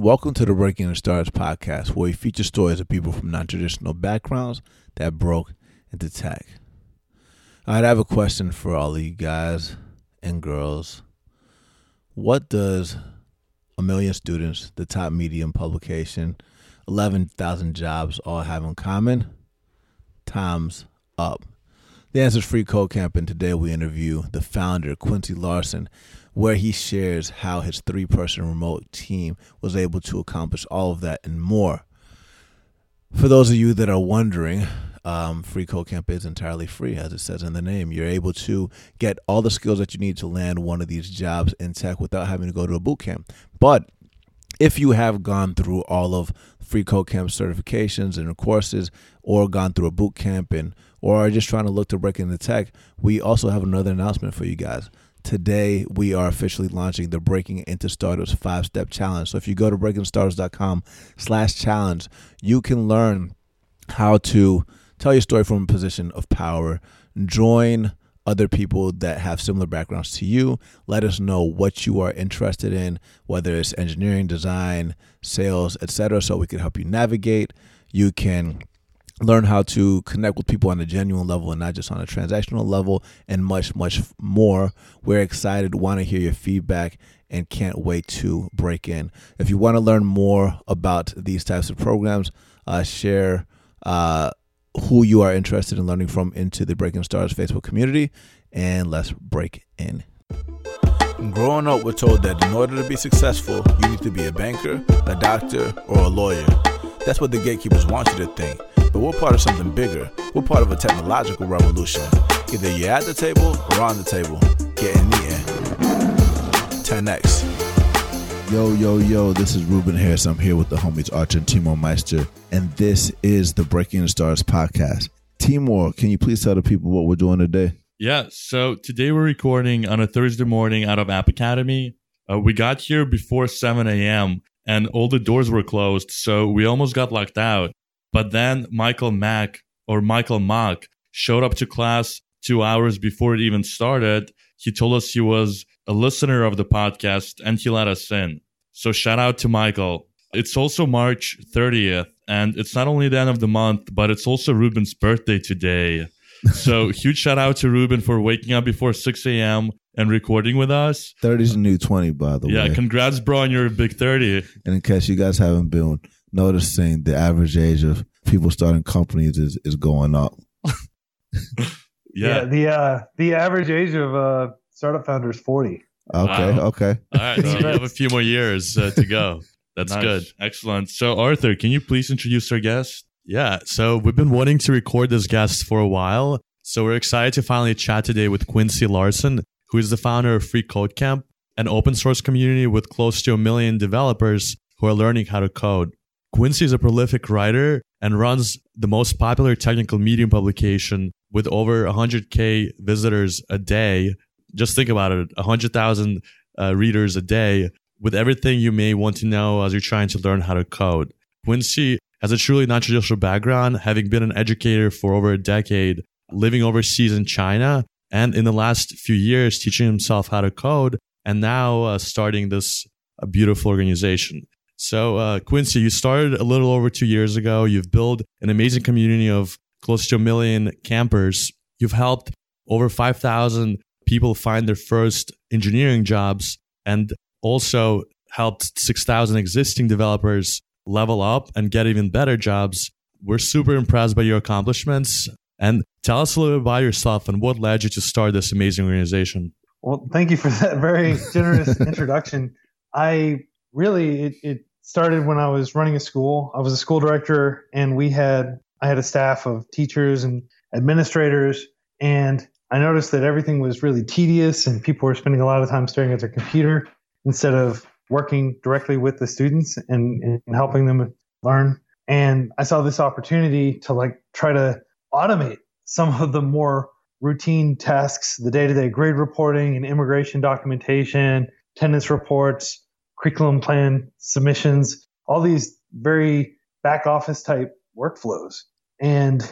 Welcome to the Breaking into Startups podcast, where we feature stories of people from non traditional backgrounds that broke into tech. All right, I have a question for all of you guys and girls. What does a million students, the top medium publication, 11,000 jobs all have in common? Time's up. The answer is Free Code Camp, and today we interview the founder, Quincy Larson, where he shares how his three person remote team was able to accomplish all of that and more. For those of you that are wondering, um, Free Code Camp is entirely free, as it says in the name. You're able to get all the skills that you need to land one of these jobs in tech without having to go to a boot camp. But if you have gone through all of Free Code Camp certifications and courses, or gone through a boot camp and or are just trying to look to break into tech, we also have another announcement for you guys. Today, we are officially launching the Breaking into Startups five step challenge. So if you go to breakingstartups.com slash challenge, you can learn how to tell your story from a position of power, join other people that have similar backgrounds to you. Let us know what you are interested in, whether it's engineering, design, sales, etc., so we can help you navigate. You can learn how to connect with people on a genuine level and not just on a transactional level and much much more. We're excited want to hear your feedback and can't wait to break in. If you want to learn more about these types of programs uh, share uh, who you are interested in learning from into the breaking stars facebook community and let's break in. Growing up we're told that in order to be successful you need to be a banker a doctor or a lawyer. That's what the gatekeepers want you to think but we're part of something bigger. We're part of a technological revolution. Either you're at the table or on the table. Get in the end. 10x. Yo, yo, yo, this is Ruben Harris. I'm here with the homies Artur and Timur Meyster, and this is the Breaking into Startups podcast. Timur, can you please tell the people what we're doing today? Yeah, so today we're recording on a Thursday morning out of App Academy. Uh, we got here before 7 a.m. and all the doors were closed, so we almost got locked out. But then Michael Mack or Michael Mock showed up to class two hours before it even started. He told us he was a listener of the podcast and he let us in. So shout out to Michael. It's also March 30th, and it's not only the end of the month, but it's also Ruben's birthday today. so huge shout out to Ruben for waking up before 6 a.m. and recording with us. 30 is a new 20, by the yeah, way. Yeah, congrats, bro, on your big 30. And in case you guys haven't been noticing the average age of people starting companies is, is going up. yeah. yeah. the uh, the average age of uh, startup founder is forty. Okay, wow. okay. All right, so you have a few more years uh, to go. That's nice. good. Excellent. So, Arthur, can you please introduce our guest? Yeah, so we've been wanting to record this guest for a while. So, we're excited to finally chat today with Quincy Larson, who is the founder of Free Code Camp, an open source community with close to a million developers who are learning how to code. Quincy is a prolific writer and runs the most popular technical medium publication with over 100K visitors a day. Just think about it 100,000 uh, readers a day with everything you may want to know as you're trying to learn how to code. Quincy has a truly non traditional background, having been an educator for over a decade, living overseas in China, and in the last few years, teaching himself how to code, and now uh, starting this uh, beautiful organization. So, uh, Quincy, you started a little over two years ago. You've built an amazing community of close to a million campers. You've helped over 5,000 people find their first engineering jobs and also helped 6,000 existing developers level up and get even better jobs. We're super impressed by your accomplishments. And tell us a little bit about yourself and what led you to start this amazing organization. Well, thank you for that very generous introduction. I really, it, it started when I was running a school. I was a school director, and we had I had a staff of teachers and administrators, and I noticed that everything was really tedious, and people were spending a lot of time staring at their computer instead of working directly with the students and, and helping them learn. And I saw this opportunity to like try to automate some of the more routine tasks, the day-to-day grade reporting and immigration documentation, attendance reports, curriculum plan submissions, all these very back office type workflows. And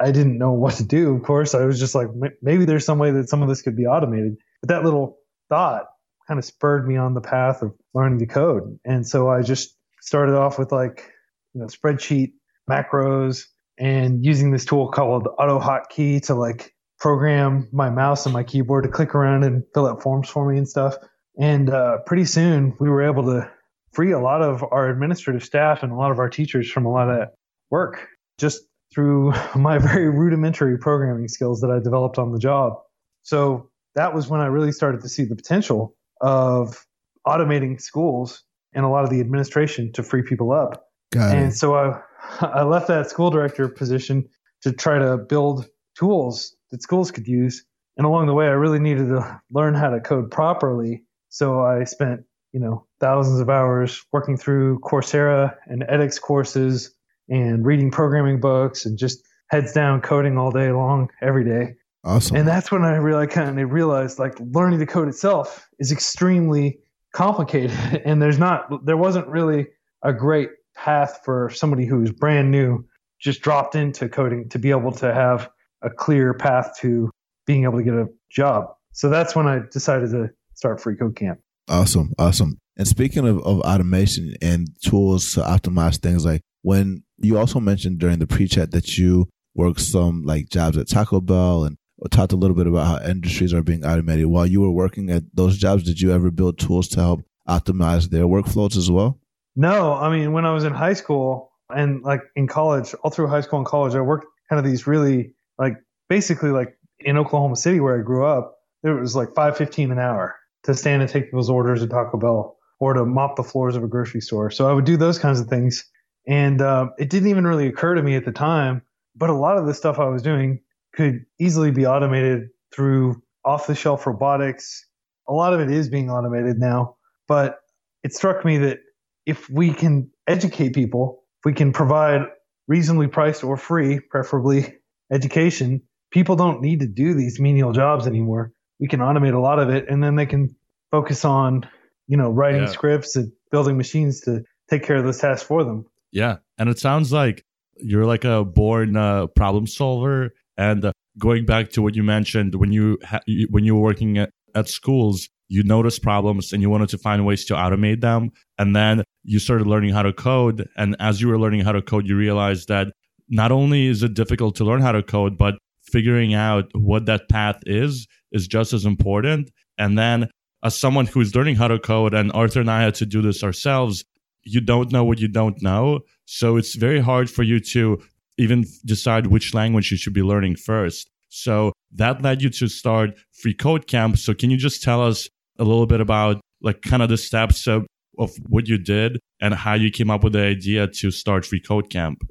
I didn't know what to do, of course. I was just like, maybe there's some way that some of this could be automated. But that little thought kind of spurred me on the path of learning to code. And so I just started off with like you know spreadsheet macros and using this tool called AutoHotkey to like program my mouse and my keyboard to click around and fill out forms for me and stuff. And uh, pretty soon we were able to free a lot of our administrative staff and a lot of our teachers from a lot of work just through my very rudimentary programming skills that I developed on the job. So that was when I really started to see the potential of automating schools and a lot of the administration to free people up. Got and it. so I, I left that school director position to try to build tools that schools could use. And along the way, I really needed to learn how to code properly. So I spent, you know, thousands of hours working through Coursera and edX courses and reading programming books and just heads down coding all day long, every day. Awesome. And that's when I really kind of realized like learning to code itself is extremely complicated. And there's not, there wasn't really a great path for somebody who's brand new, just dropped into coding to be able to have a clear path to being able to get a job. So that's when I decided to start Free Code Camp. Awesome. Awesome. And speaking of, of automation and tools to optimize things, like when you also mentioned during the pre chat that you worked some like jobs at Taco Bell and talked a little bit about how industries are being automated. While you were working at those jobs, did you ever build tools to help optimize their workflows as well? No, I mean, when I was in high school and like in college, all through high school and college, I worked kind of these really like basically like in Oklahoma City where I grew up, it was like five fifteen an hour to stand and take people's orders at Taco Bell or to mop the floors of a grocery store. So I would do those kinds of things, and uh, it didn't even really occur to me at the time. But a lot of the stuff I was doing could easily be automated through off-the-shelf robotics. A lot of it is being automated now, but it struck me that if we can educate people, if we can provide reasonably priced or free, preferably education, people don't need to do these menial jobs anymore. We can automate a lot of it and then they can focus on, you know, writing Yeah. scripts and building machines to take care of those tasks for them. Yeah, and it sounds like you're like a born uh, problem solver. And uh, going back to what you mentioned when you, ha- you when you were working at, at schools, you noticed problems and you wanted to find ways to automate them. And then you started learning how to code. And as you were learning how to code, you realized that not only is it difficult to learn how to code, but figuring out what that path is is just as important. And then, as someone who's learning how to code, and Arthur and I had to do this ourselves, you don't know what you don't know. So it's very hard for you to even decide which language you should be learning first. So that led you to start Free Code Camp. So can you just tell us a little bit about like kind of the steps of, of what you did and how you came up with the idea to start Free Code Camp?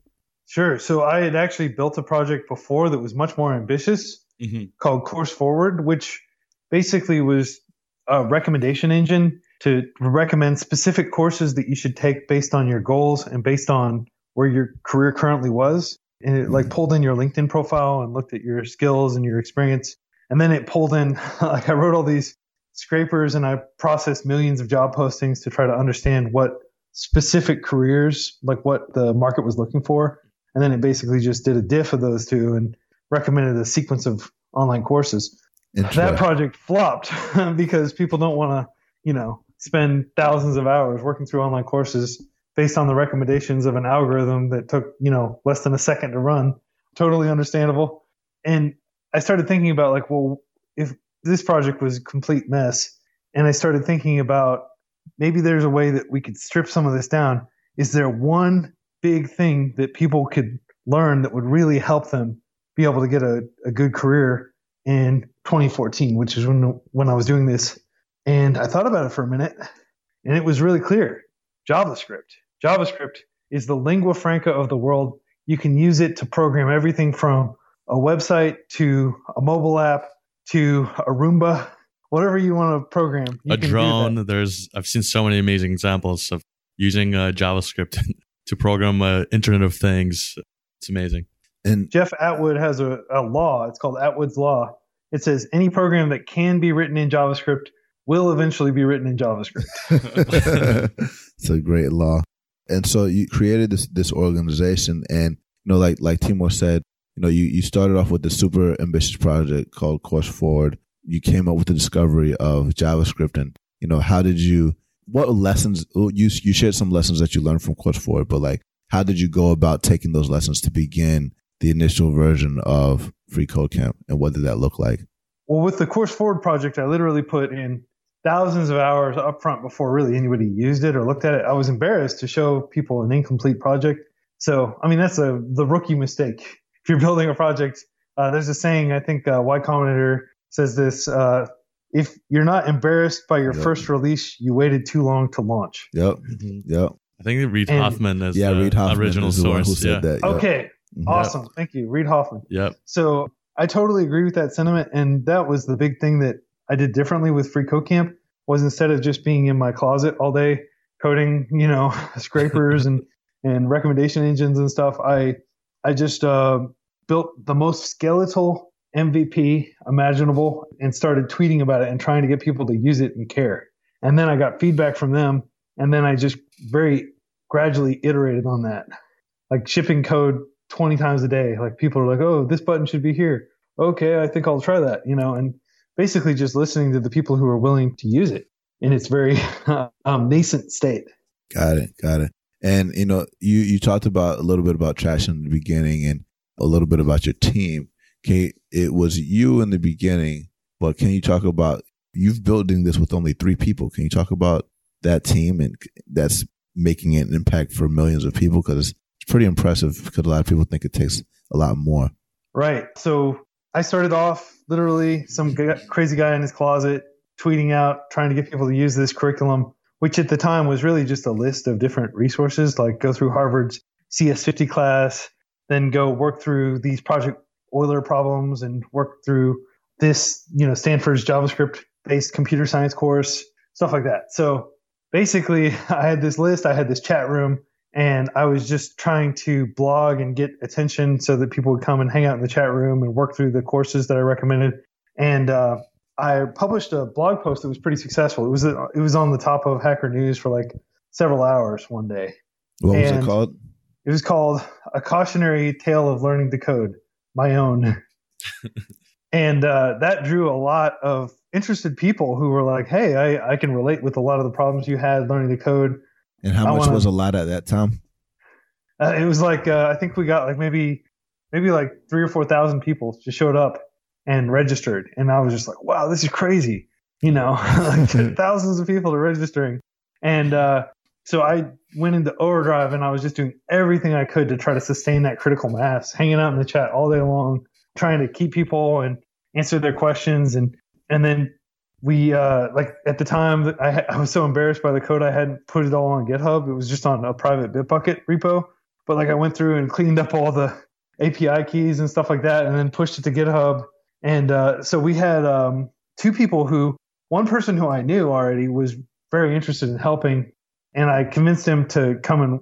Sure. So I had actually built a project before that was much more ambitious Mm-hmm. called Course Forward, which basically was a recommendation engine to recommend specific courses that you should take based on your goals and based on where your career currently was. And it like pulled in your LinkedIn profile and looked at your skills and your experience. And then it pulled in, like I wrote all these scrapers and I processed millions of job postings to try to understand what specific careers, like what the market was looking for. And then it basically just did a diff of those two and recommended a sequence of online courses. That project flopped because people don't want to, you know, spend thousands of hours working through online courses based on the recommendations of an algorithm that took, you know, less than a second to run. Totally understandable. And I started thinking about like, well, if this project was a complete mess, and I started thinking about maybe there's a way that we could strip some of this down. Is there one big thing that people could learn that would really help them be able to get a, a good career in 2014, which is when when I was doing this. And I thought about it for a minute, and it was really clear. JavaScript. JavaScript is the lingua franca of the world. You can use it to program everything from a website to a mobile app to a Roomba, whatever you want to program. you a can do that. drone. There's I've seen so many amazing examples of using uh, JavaScript to program uh, Internet of Things. It's amazing. And Jeff Atwood has a, a law. It's called Atwood's Law. It says any program that can be written in JavaScript will eventually be written in JavaScript. it's a great law. And so you created this this organization, and you know, like like Timur said, you know, you you started off with the super ambitious project called Course Forward. You came up with the discovery of JavaScript, and you know, how did you what lessons you you shared some lessons that you learned from Course Forward, but like how did you go about taking those lessons to begin the initial version of Free Code Camp, and what did that look like? Well, with the Course Forward project, I literally put in thousands of hours upfront before really anybody used it or looked at it. I was embarrassed to show people an incomplete project. So, I mean, that's a the rookie mistake. If you're building a project, uh, there's a saying. I think uh, Y Combinator says this: uh, if you're not embarrassed by your Yep. first release, you waited too long to launch. Yep, Mhm. yep, I think Reid And- Hoffman is yeah. the Reid Hoffman original is the one source. who yeah. said that. Yep. Okay, Awesome. Thank you, Reid Hoffman. Yep. So I totally agree with that sentiment, and that was the big thing that I did differently with Free Code Camp was instead of just being in my closet all day coding, you know, scrapers and and recommendation engines and stuff. I I just uh, built the most skeletal MVP imaginable and started tweeting about it and trying to get people to use it and care. And then I got feedback from them, and then I just very gradually iterated on that, like shipping code 20 times a day. Like people are like, oh, this button should be here. Okay, I think I'll try that, you know, and basically just listening to the people who are willing to use it in its very um, nascent state. Got it. Got it. And you know, you you talked about a little bit about trash in the beginning, and a little bit about your team. Can it was you in the beginning, but can you talk about you've building this with only three people? Can you talk about that team and that's making an impact for millions of people? Because it's pretty impressive. Because a lot of people think it takes a lot more. Right. So I started off literally some g- crazy guy in his closet tweeting out, trying to get people to use this curriculum, which at the time was really just a list of different resources, like go through Harvard's CS50 class, then go work through these Project Euler problems and work through this, you know, Stanford's JavaScript based computer science course, stuff like that. So basically, I had this list, I had this chat room, and I was just trying to blog and get attention so that people would come and hang out in the chat room and work through the courses that I recommended. And uh, I published a blog post that was pretty successful. It was it was on the top of Hacker News for like several hours one day. What was it called? It was called A Cautionary Tale of Learning to Code, my own. and uh, that drew a lot of interested people who were like, hey, I, I can relate with a lot of the problems you had learning to code. And how I much wanna- was a lot at that time? Uh, it was like uh, I think we got like maybe maybe like three or four thousand people just showed up and registered, and I was just like, wow, this is crazy, you know, like thousands of people are registering, and uh, so I went into overdrive and I was just doing everything I could to try to sustain that critical mass, hanging out in the chat all day long, trying to keep people and answer their questions, and and then we uh, like at the time I, I was so embarrassed by the code I hadn't put it all on GitHub. It was just on a private Bitbucket repo. But like I went through and cleaned up all the API keys and stuff like that, and then pushed it to GitHub. And uh, so we had um, two people who, one person who I knew already was very interested in helping, and I convinced him to come and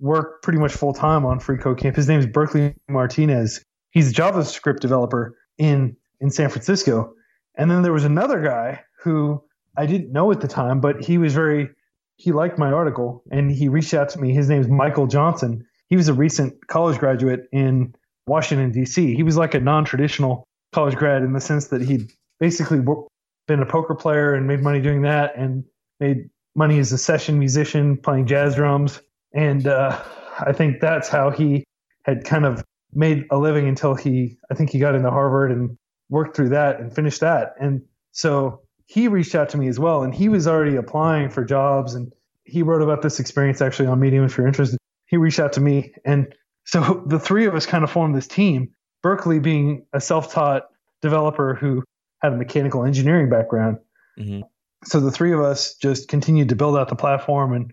work pretty much full time on Free Code Camp. His name is Berkeley Martinez. He's a JavaScript developer in in San Francisco. And then there was another guy who I didn't know at the time, but he was very he liked my article and he reached out to me. His name is Michael Johnson. He was a recent college graduate in Washington D.C. He was like a non-traditional college grad in the sense that he'd basically been a poker player and made money doing that, and made money as a session musician playing jazz drums. And uh, I think that's how he had kind of made a living until he, I think he got into Harvard and worked through that and finished that. And so he reached out to me as well, and he was already applying for jobs, and he wrote about this experience actually on Medium if you're interested. He reached out to me, and so the three of us kind of formed this team. Berkeley being a self-taught developer who had a mechanical engineering background. Mhm. So the three of us just continued to build out the platform, and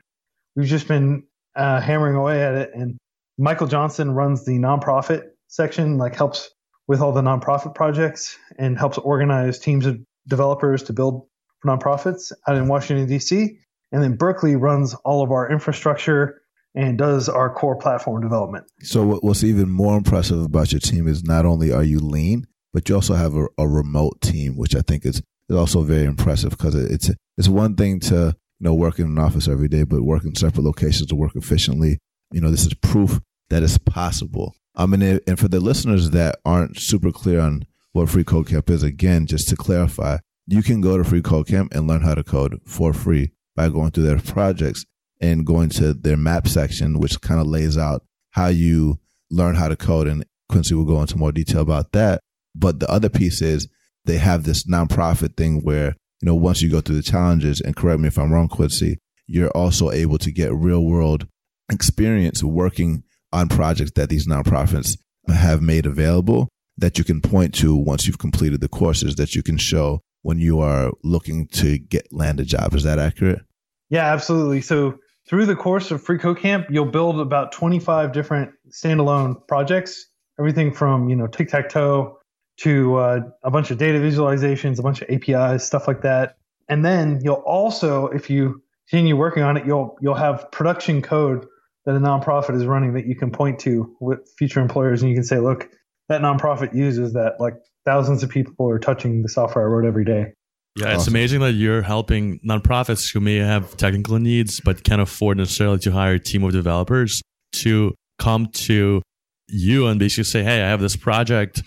we've just been uh, hammering away at it. And Michael Johnson runs the nonprofit section, like helps with all the nonprofit projects and helps organize teams of developers to build nonprofits out in Washington D.C. And then Berkeley runs all of our infrastructure and does our core platform development. So what's even more impressive about your team is not only are you lean, but you also have a, a remote team, which I think is, is also very impressive because it's it's one thing to you know work in an office every day, but work in separate locations to work efficiently. You know, this is proof that it's possible. I mean, eh, and for the listeners that aren't super clear on what Free Code Camp is, again, just to clarify, you can go to Free Code Camp and learn how to code for free by going through their projects and going to their map section, which kind of lays out how you learn how to code. And Quincy will go into more detail about that. But the other piece is they have this nonprofit thing where, you know, once you go through the challenges, and correct me if I'm wrong, Quincy, you're also able to get real world experience working on projects that these nonprofits have made available that you can point to once you've completed the courses that you can show when you are looking to get land a job. Is that accurate? Yeah, absolutely. So through the course of Free Code Camp, you'll build about 25 different standalone projects, everything from, you know, tic-tac-toe to uh, a bunch of data visualizations, a bunch of APIs, stuff like that. And then you'll also, if you continue working on it, you'll you'll have production code that a nonprofit is running that you can point to with future employers, and you can say, look, that nonprofit uses that like thousands of people are touching the software I wrote every day. Yeah, awesome. it's amazing that you're helping nonprofits who may have technical needs but can't afford necessarily to hire a team of developers to come to you and basically say, Hey, I have this project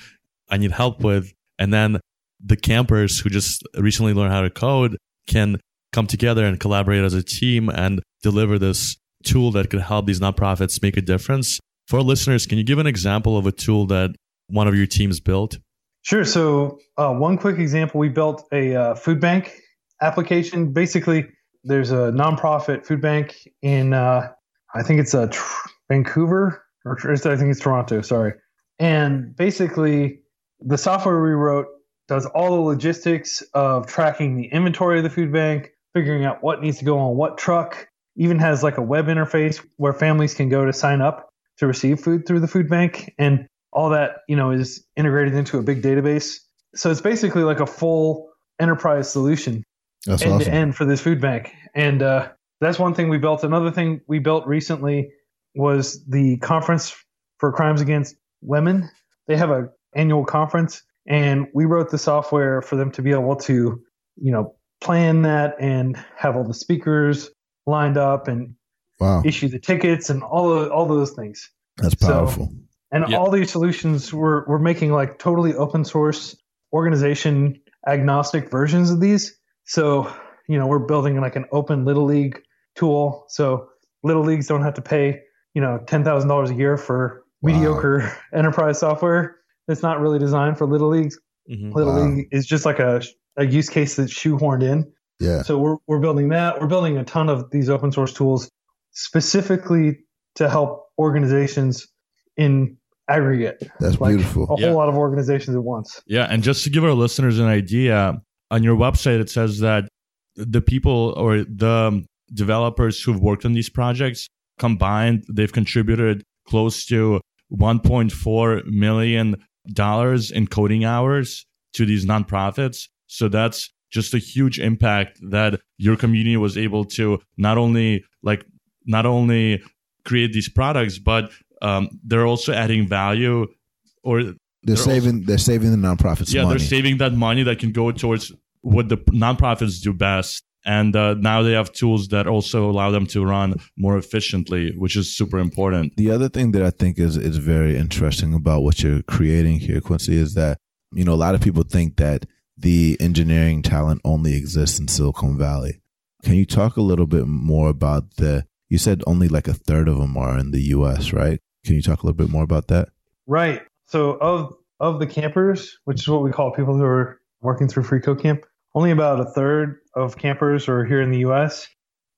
I need help with. And then the campers who just recently learned how to code can come together and collaborate as a team and deliver this tool that could help these nonprofits make a difference. For listeners, can you give an example of a tool that one of your teams built? Sure. So, uh, one quick example we built a uh, food bank application. Basically, there's a nonprofit food bank in, uh, I think it's a uh, tr- Vancouver, or I think it's Toronto, sorry. And basically, the software we wrote does all the logistics of tracking the inventory of the food bank, figuring out what needs to go on what truck, even has like a web interface where families can go to sign up to receive food through the food bank. And all that you know is integrated into a big database. So it's basically like a full enterprise solution that's end awesome. to end for this food bank. And uh, that's one thing we built. Another thing we built recently was the conference for crimes against women. They have a annual conference, and we wrote the software for them to be able to, you know, plan that and have all the speakers lined up and wow. issue the tickets and all of, all those things. That's powerful. So, and all these solutions we're, we're making like totally open source organization agnostic versions of these. So, you know, we're building like an open little league tool. So little leagues don't have to pay, you know, $10,000 a year for wow. mediocre enterprise software. that's not really designed for little leagues. Mm-hmm. Little wow. league is just like a, a use case that's shoehorned in. Yeah. So we're, we're building that. We're building a ton of these open source tools specifically to help organizations in aggregate. That's like beautiful. A yeah. whole lot of organizations at once. Yeah, and just to give our listeners an idea, on your website it says that the people or the developers who've worked on these projects combined they've contributed close to 1.4 million dollars in coding hours to these nonprofits. So that's just a huge impact that your community was able to not only like not only create these products but um, they're also adding value or they're, they're saving also, they're saving the nonprofits yeah money. they're saving that money that can go towards what the nonprofits do best and uh, now they have tools that also allow them to run more efficiently which is super important the other thing that i think is is very interesting about what you're creating here quincy is that you know a lot of people think that the engineering talent only exists in silicon valley can you talk a little bit more about the you said only like a third of them are in the us right can you talk a little bit more about that? Right. So of of the campers, which is what we call people who are working through Free Code Camp, only about a third of campers are here in the U.S.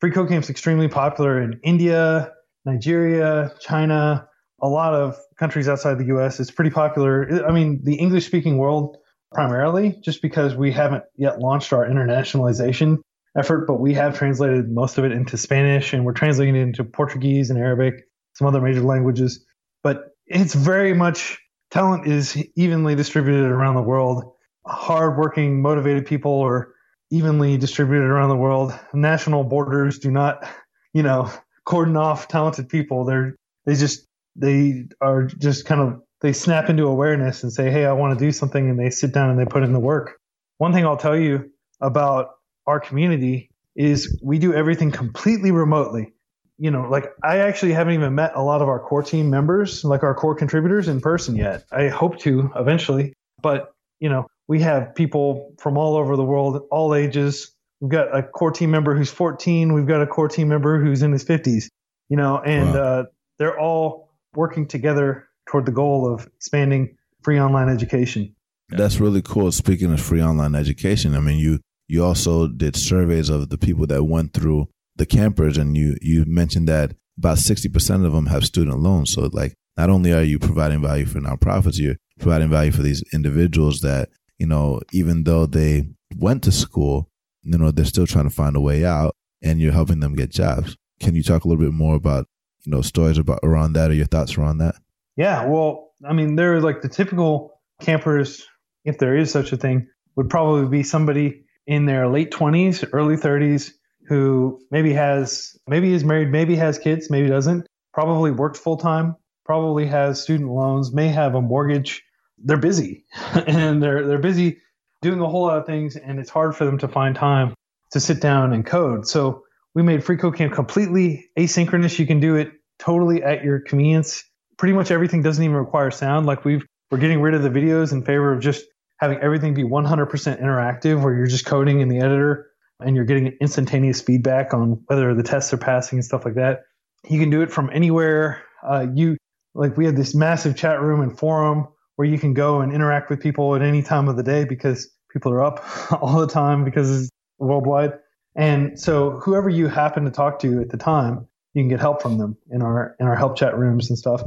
Free Code Camp is extremely popular in India, Nigeria, China, a lot of countries outside the U.S. It's pretty popular. I mean, the English-speaking world primarily, just because we haven't yet launched our internationalization effort, but we have translated most of it into Spanish, and we're translating it into Portuguese and Arabic some other major languages. But it's very much talent is evenly distributed around the world. Hardworking, motivated people are evenly distributed around the world. National borders do not, you know, cordon off talented people. They're they just they are just kind of they snap into awareness and say, "Hey, I want to do something," and they sit down and they put in the work. One thing I'll tell you about our community is we do everything completely remotely you know, like I actually haven't even met a lot of our core team members, like our core contributors in person yet. I hope to eventually, but you know, we have people from all over the world, all ages, we've got a core team member who's 14. We've got a core team member who's in his 50s. You know, and Wow. uh, they're all working together toward the goal of expanding free online education. That's really cool. Speaking of free online education, I mean, you you also did surveys of the people that went through the campers, and you you mentioned that about sixty percent of them have student loans. So, like, not only are you providing value for nonprofits, you're providing value for these individuals that you know, even though they went to school, you know, they're still trying to find a way out, and you're helping them get jobs. Can you talk a little bit more about you know stories about around that or your thoughts around that? Yeah, well, I mean, they're like the typical campers, if there is such a thing, would probably be somebody in their late 20s, early 30s who maybe has, maybe is married, maybe has kids, maybe doesn't, probably works full time, probably has student loans, may have a mortgage. They're busy and they're, they're busy doing a whole lot of things, and it's hard for them to find time to sit down and code. So we made Free Code Camp completely asynchronous. You can do it totally at your convenience pretty much everything doesn't even require sound. Like we've we're getting rid of the videos in favor of just having everything be 100% interactive, where you're just coding in the editor and you're getting instantaneous feedback on whether the tests are passing and stuff like that. You can do it from anywhere. Uh, you like we have this massive chat room and forum where you can go and interact with people at any time of the day because people are up all the time because it's worldwide. And so whoever you happen to talk to at the time, you can get help from them in our in our help chat rooms and stuff.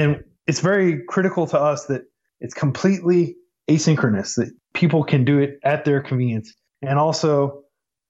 And it's very critical to us that it's completely asynchronous, that people can do it at their convenience. And also,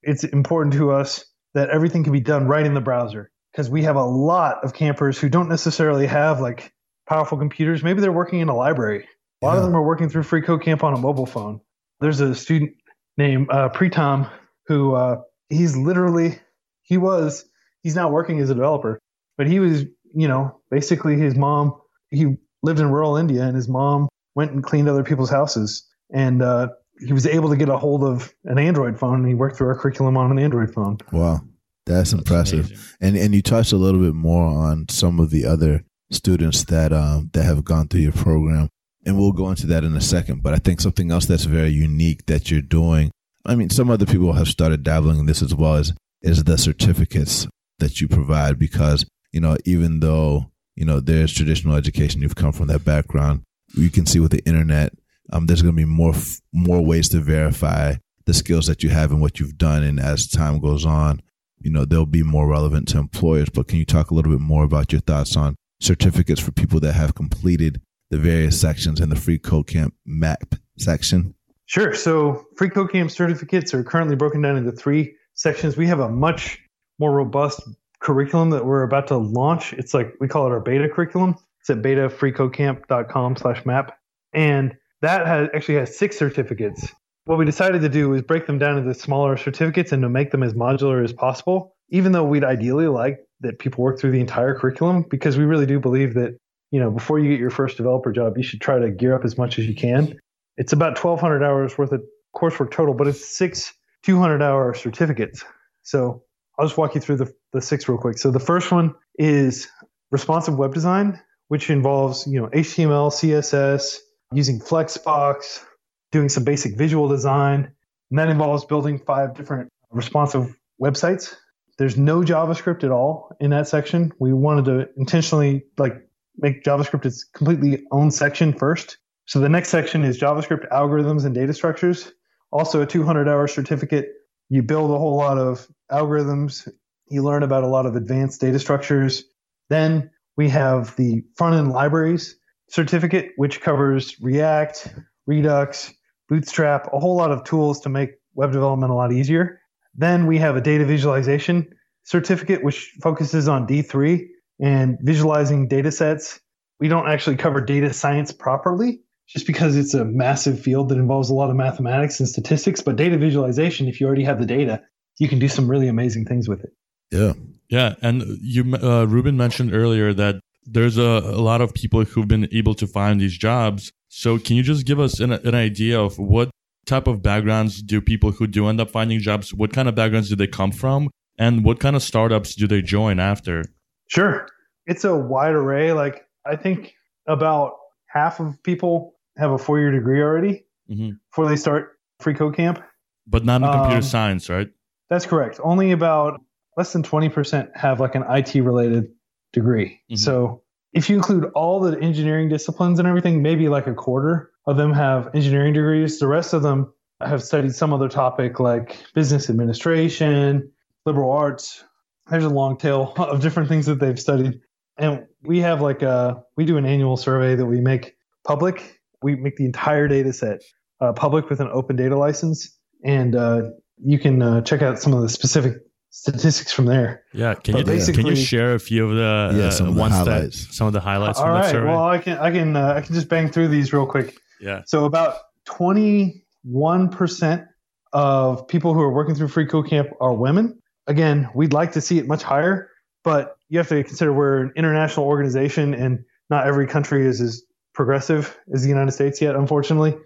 it's important to us that everything can be done right in the browser because we have a lot of campers who don't necessarily have like powerful computers. Maybe they're working in a library. A lot of them are working through Free Code Camp on a mobile phone. There's a student named uh, Pritam who uh, he's literally, he was, he's not working as a developer, but he was, you know, basically his mom, he lived in rural India and his mom went and cleaned other people's houses. And uh, he was able to get a hold of an Android phone and he worked through our curriculum on an Android phone. Wow, that's impressive. amazing. And and you touched a little bit more on some of the other students that um that have gone through your program, and we'll go into that in a second. But I think something else that's very unique that you're doing. I mean, some other people have started dabbling in this as well as is the certificates that you provide because you know even though you know there's traditional education, you've come from that background. You can see with the internet, um, there's going to be more more ways to verify the skills that you have and what you've done, and as time goes on, you know they'll be more relevant to employers but can you talk a little bit more about your thoughts on certificates for people that have completed the various sections in the free code camp map section Sure. So free code camp certificates are currently broken down into three sections. We have a much more robust curriculum that we're about to launch. It's like we call it our beta curriculum. It's at betafreecodecamp.com slash map. And that has actually has six certificates. What we decided to do is break them down into smaller certificates and to make them as modular as possible, even though we'd ideally like that people work through the entire curriculum, because we really do believe that, you know, before you get your first developer job, you should try to gear up as much as you can it's about 1,200 hours worth of coursework total, but it's six 200 hour certificates. So I'll just walk you through the, the six real quick. So the first one is responsive web design, which involves you know HTML, CSS, using Flexbox, doing some basic visual design, and that involves building five different responsive websites. There's no JavaScript at all in that section. We wanted to intentionally like make JavaScript its completely own section first. So the next section is JavaScript algorithms and data structures. Also a 200 hour certificate. You build a whole lot of algorithms. You learn about a lot of advanced data structures. Then we have the front end libraries certificate, which covers React, Redux, Bootstrap, a whole lot of tools to make web development a lot easier. Then we have a data visualization certificate, which focuses on D3 and visualizing data sets. We don't actually cover data science properly just because it's a massive field that involves a lot of mathematics and statistics. But data visualization, if you already have the data, you can do some really amazing things with it. Yeah Yeah, and you, uh, Ruben mentioned earlier that there's a, a lot of people who've been able to find these jobs. So can you just give us an, an idea of what type of backgrounds do people who do end up finding jobs? What kind of backgrounds do they come from, and what kind of startups do they join after? Sure. It's a wide array. Like, I think about half of people have a four year degree already hmm before they start free code camp. But not in computer Um, science, right? That's correct. Only about less than 20% have like an IT related degree. Mhm. So if you include all the engineering disciplines and everything, maybe like a quarter of them have engineering degrees. The rest of them have studied some other topic like business administration, liberal arts. There's a long tail of different things that they've studied. And we have like a, we do an annual survey that we make public. We make the entire data set uh, public with an open data license. And uh, you can uh, check out some of the specific statistics from there. Yeah, can But you can you basically- share a few of the Yeah, uh, some of the highlights. that some of the highlights All from right. survey? Well, I can I can uh, I can just bang through these real quick. yeah, So about 21% of people who are working through Free Code Camp are women. Again, we'd like to see it much higher, but you have to consider we're an international organization and not every country is as progressive as the United States yet, unfortunately.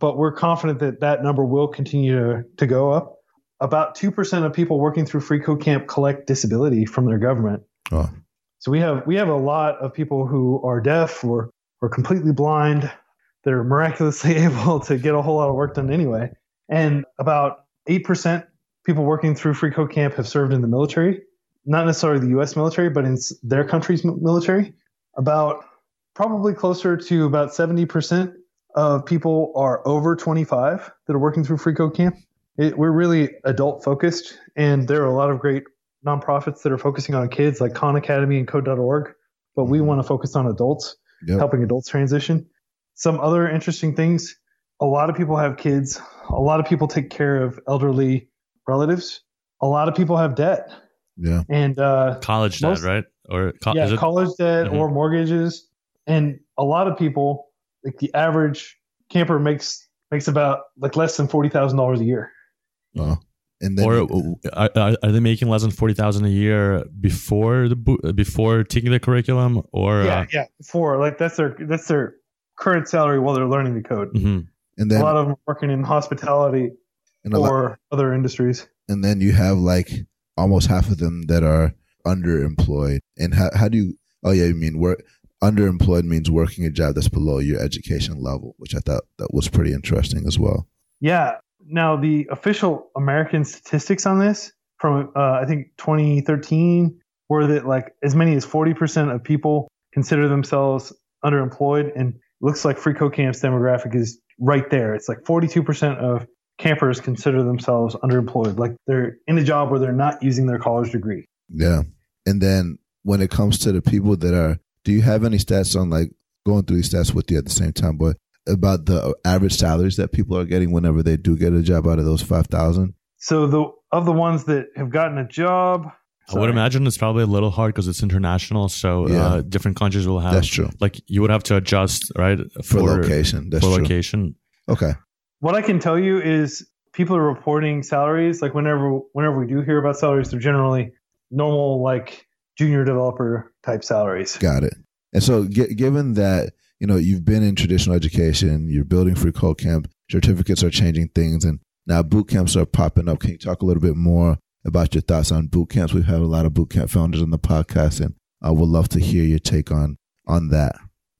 But we're confident that that number will continue to, to go up. About 2% of people working through Free Code Camp collect disability from their government. Oh. So we have we have a lot of people who are deaf or or completely blind that are miraculously able to get a whole lot of work done anyway. And about eight percent people working through Free Code Camp have served in the military, not necessarily the U.S. military, but in their country's military. About probably closer to about seventy percent of people are over twenty five that are working through Free Code Camp. It, we're really adult focused, and there are a lot of great nonprofits that are focusing on kids like Khan Academy and Code.org, but we Mhm. want to focus on adults, Yep. helping adults transition. Some other interesting things a lot of people have kids, a lot of people take care of elderly relatives, a lot of people have debt. Yeah. And uh, college debt, most- right? Or co- yeah, is it? college debt Mhm. or mortgages. And a lot of people, like the average camper makes makes about like less than forty thousand dollars a year. Oh. And then or uh, are, are they making less than forty thousand a year before the before taking the curriculum? Or yeah, uh, yeah. For like that's their that's their current salary while they're learning the code. mhm. and a lot of them are working in hospitality and, a lot, or other industries. and then you have like almost half of them that are underemployed. And how how do you? Oh yeah, you mean work underemployed means working a job that's below your education level, which I thought that was pretty interesting as well. Yeah. Now the official American statistics on this from uh, I think 2013 were that like as many as 40% of people consider themselves underemployed, and it looks like Free Camp's demographic is right there. It's like 42% of campers consider themselves underemployed, like they're in a job where they're not using their college degree. Yeah. And then when it comes to the people that are, do you have any stats on like going through these stats with you at the same time, but about the average salaries that people are getting whenever they do get a job out of those 5,000? So the of the ones that have gotten a job, I would imagine it's probably a little hard because it's international. So Yeah. uh, different countries will have That's true. like you would have to adjust right For, location. That's for true. location. Okay. What I can tell you is people are reporting salaries. Like whenever whenever we do hear about salaries, they're generally normal like junior developer type salaries. Got it. And so, gi- given that you know you've been in traditional education, you're building free code camp, certificates are changing things, and now boot camps are popping up. Can you talk a little bit more about your thoughts on boot camps? We've had a lot of boot camp founders on the podcast, and I would love to hear your take on on that.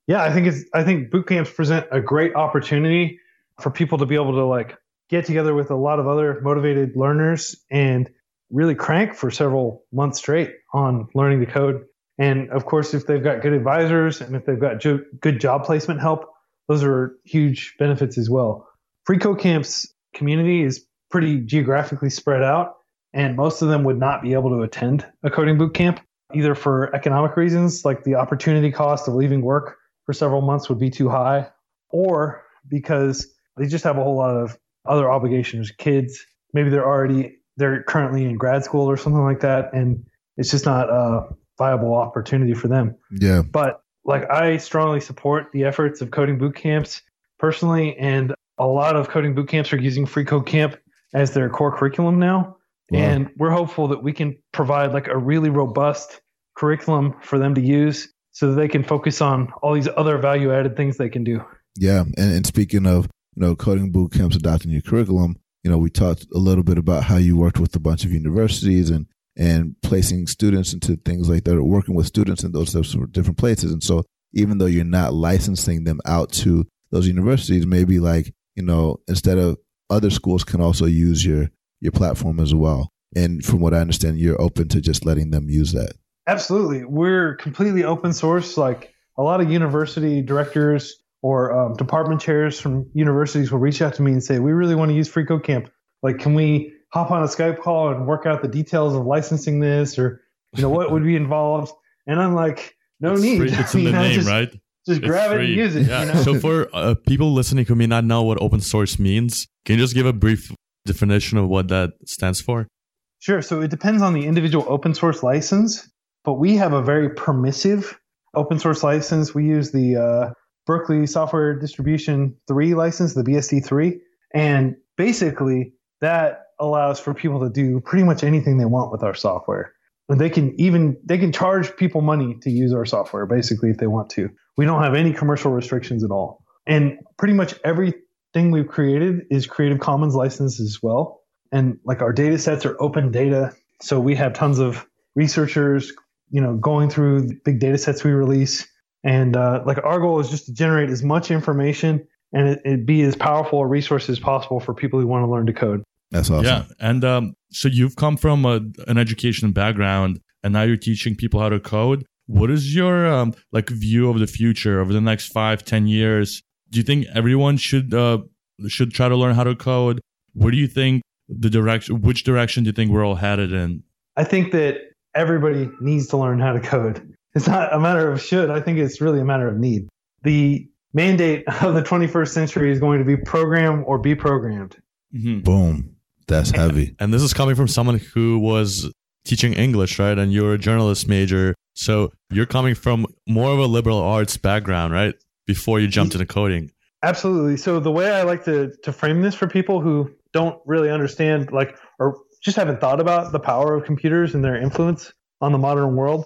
Yeah, I think it's I think boot camps present a great opportunity for people to be able to like get together with a lot of other motivated learners and really crank for several months straight on learning the code. And of course, if they've got good advisors and if they've got jo- good job placement help, those are huge benefits as well. Free Code Camp's community is pretty geographically spread out, and most of them would not be able to attend a coding boot camp either for economic reasons, like the opportunity cost of leaving work for several months would be too high, or because they just have a whole lot of other obligations, kids. Maybe they're already they're currently in grad school or something like that, and it's just not a viable opportunity for them. Yeah, But like I strongly support the efforts of coding boot camps personally, and a lot of coding boot camps are using Free Code Camp as their core curriculum now. Wow. And we're hopeful that we can provide like a really robust curriculum for them to use so that they can focus on all these other value added things they can do. yeah. And, and speaking of you know coding boot camps adopting your curriculum, you know we talked a little bit about how you worked with a bunch of universities and and placing students into things like that, or working with students in those types of different places. And so even though you're not licensing them out to those universities, maybe like you know instead of other schools can also use your your platform as well. And from what I understand, you're open to just letting them use that. Absolutely. We're completely open source. Like a lot of university directors or um, department chairs from universities will reach out to me and say, we really want to use FreeCodeCamp. Like, can we hop on a Skype call and work out the details of licensing this or, you know, what would be involved? And I'm like, no it's need. Free, it's in the name, just, right? Just It's grab it free. and use it. Yeah. You know? So for uh, people listening who may not know what open source means, can you just give a brief definition of what that stands for? Sure. So it depends on the individual open source license, but we have a very permissive open source license. We use the uh, Berkeley Software Distribution 3 license, the BSD 3. And basically, that allows for people to do pretty much anything they want with our software. And they can even they can charge people money to use our software basically if they want to. We don't have any commercial restrictions at all. And pretty much everything we've created is Creative Commons licensed as well and like our data sets are open data so we have tons of researchers you know going through big data sets we release and uh, like our goal is just to generate as much information and it, it be as powerful a resource as possible for people who want to learn to code That's awesome. Yeah, and um, so you've come from a, an education background, and now you're teaching people how to code. What is your um, like view of the future over the next five, ten years? Do you think everyone should uh, should try to learn how to code? What do you think the direction? Which direction do you think we're all headed in? i think that everybody needs to learn how to code it's not a matter of should i think it's really a matter of need the mandate of the 21st century is going to be program or be programmed Mhm. Boom. That's heavy. And this is coming from someone who was teaching English, right? And you're a journalist major. So you're coming from more of a liberal arts background, right? Before you jumped into coding. Absolutely. So the way I like to to frame this for people who don't really understand, like, or just haven't thought about the power of computers and their influence on the modern world,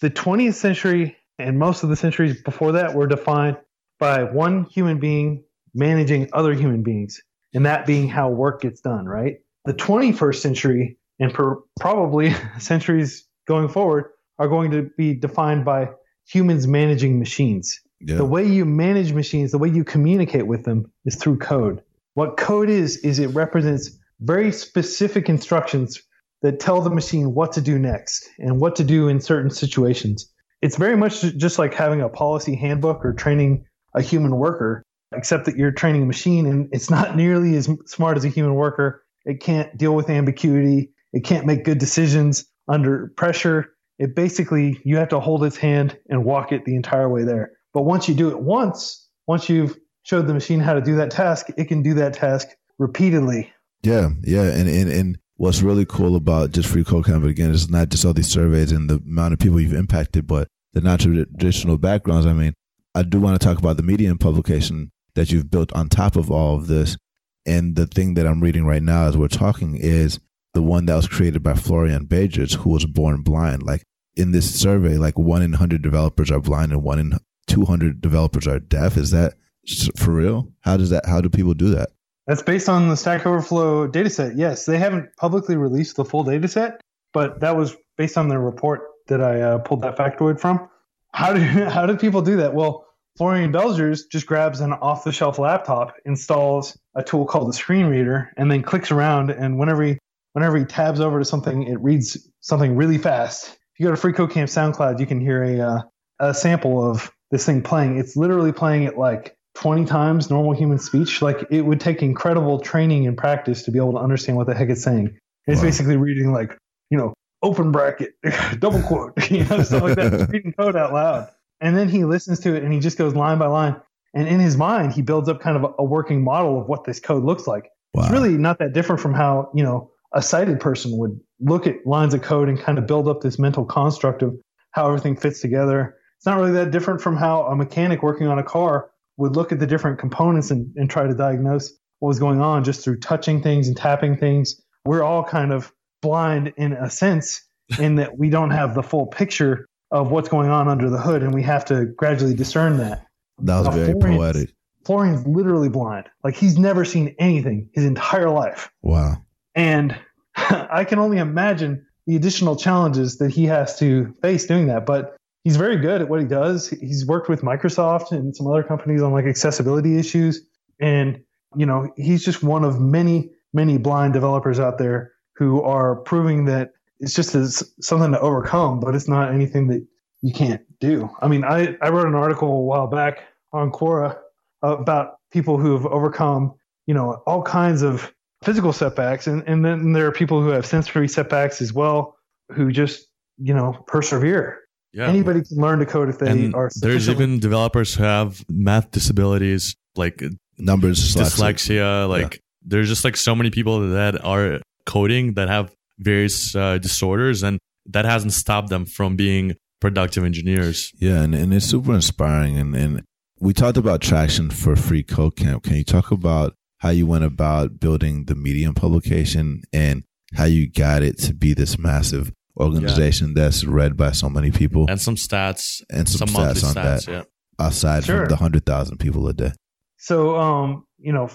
the 20th century and most of the centuries before that were defined by one human being managing other human beings, and that being how work gets done. Right. The 21st century and for probably centuries going forward are going to be defined by humans managing machines. Yeah. The way you manage machines, the way you communicate with them is through code. What code is, is it represents very specific instructions that tell the machine what to do next and what to do in certain situations. It's very much just like having a policy handbook or training a human worker, except that you're training a machine and it's not nearly as smart as a human worker. It can't deal with ambiguity. It can't make good decisions under pressure. It basically, you have to hold its hand and walk it the entire way there. But once you do it once, once you've showed the machine how to do that task, it can do that task repeatedly. Yeah, yeah, and and and what's really cool about just free code camp again is not just all these surveys and the amount of people you've impacted, but the non-traditional backgrounds. I mean, I do want to talk about the Medium publication that you've built on top of all of this, and the thing that I'm reading right now as we're talking is the one that was created by Florian Beijers, who was born blind. Like in this survey, like one in hundred developers are blind and one in two hundred developers are deaf. Is that for real? How does that? How do people do that? That's based on the Stack Overflow dataset. Yes, they haven't publicly released the full dataset, but that was based on their report that I uh, pulled that factoid from. How do how do people do that? Well, Florian Beijers just grabs an off-the-shelf laptop, installs a tool called the screen reader, and then clicks around. And whenever he whenever he tabs over to something, it reads something really fast. If you go to FreeCodeCamp SoundCloud, you can hear a uh, a sample of this thing playing. It's literally playing it like 20 times normal human speech. Like it would take incredible training and practice to be able to understand what the heck it's saying. It's Wow. basically reading like, you know, open bracket, double quote, you know, stuff like that, reading code out loud. And then he listens to it and he just goes line by line. And in his mind, he builds up kind of a, working model of what this code looks like. Wow. It's really not that different from how, you know, a sighted person would look at lines of code and kind of build up this mental construct of how everything fits together. It's not really that different from how a mechanic working on a car would look at the different components and, and try to diagnose what was going on just through touching things and tapping things. We're all kind of blind in a sense in that we don't have the full picture of what's going on under the hood and we have to gradually discern that. That was Now, very Florian's- poetic. Florian's literally blind. Like he's never seen anything his entire life. Wow. And I can only imagine the additional challenges that he has to face doing that. But he's very good at what he does. He's worked with Microsoft and some other companies on like accessibility issues. And, you know, he's just one of many, many blind developers out there who are proving that it's just as something to overcome, but it's not anything that you can't do. I mean, I, I wrote an article a while back on Quora about people who have overcome, you know, all kinds of physical setbacks. And, and then there are people who have sensory setbacks as well, who just, you know, persevere. Yeah. Anybody can learn to code if they and are. there's even developers who have math disabilities like Numbers, dyslexia like there's just like so many people that are coding that have various uh, disorders and that hasn't stopped them from being productive engineers Yeah, and, and it's super inspiring. And, and we talked about traction for Free Code Camp. Can you talk about how you went about building the Medium publication and how you got it to be this massive organization that's read by so many people and some stats and some, some stats on stats that yeah aside Sure. from the 100,000 people a day? So, um, you know,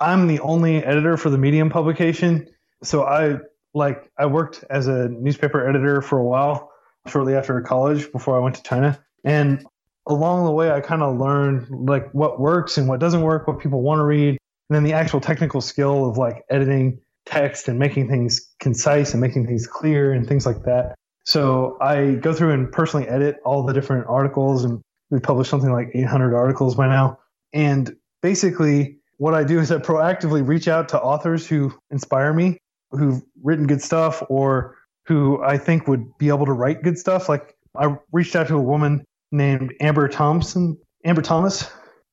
I'm the only editor for the Medium publication. So I like I worked as a newspaper editor for a while shortly after college before I went to China. And along the way I kind of learned like what works and what doesn't work, what people want to read, and then the actual technical skill of like editing text and making things concise and making things clear and things like that. So I go through and personally edit all the different articles and we publish something like 800 articles by now. And basically, what I do is I proactively reach out to authors who inspire me, who've written good stuff, or who I think would be able to write good stuff. Like I reached out to a woman named Amber Thompson, Amber Thomas,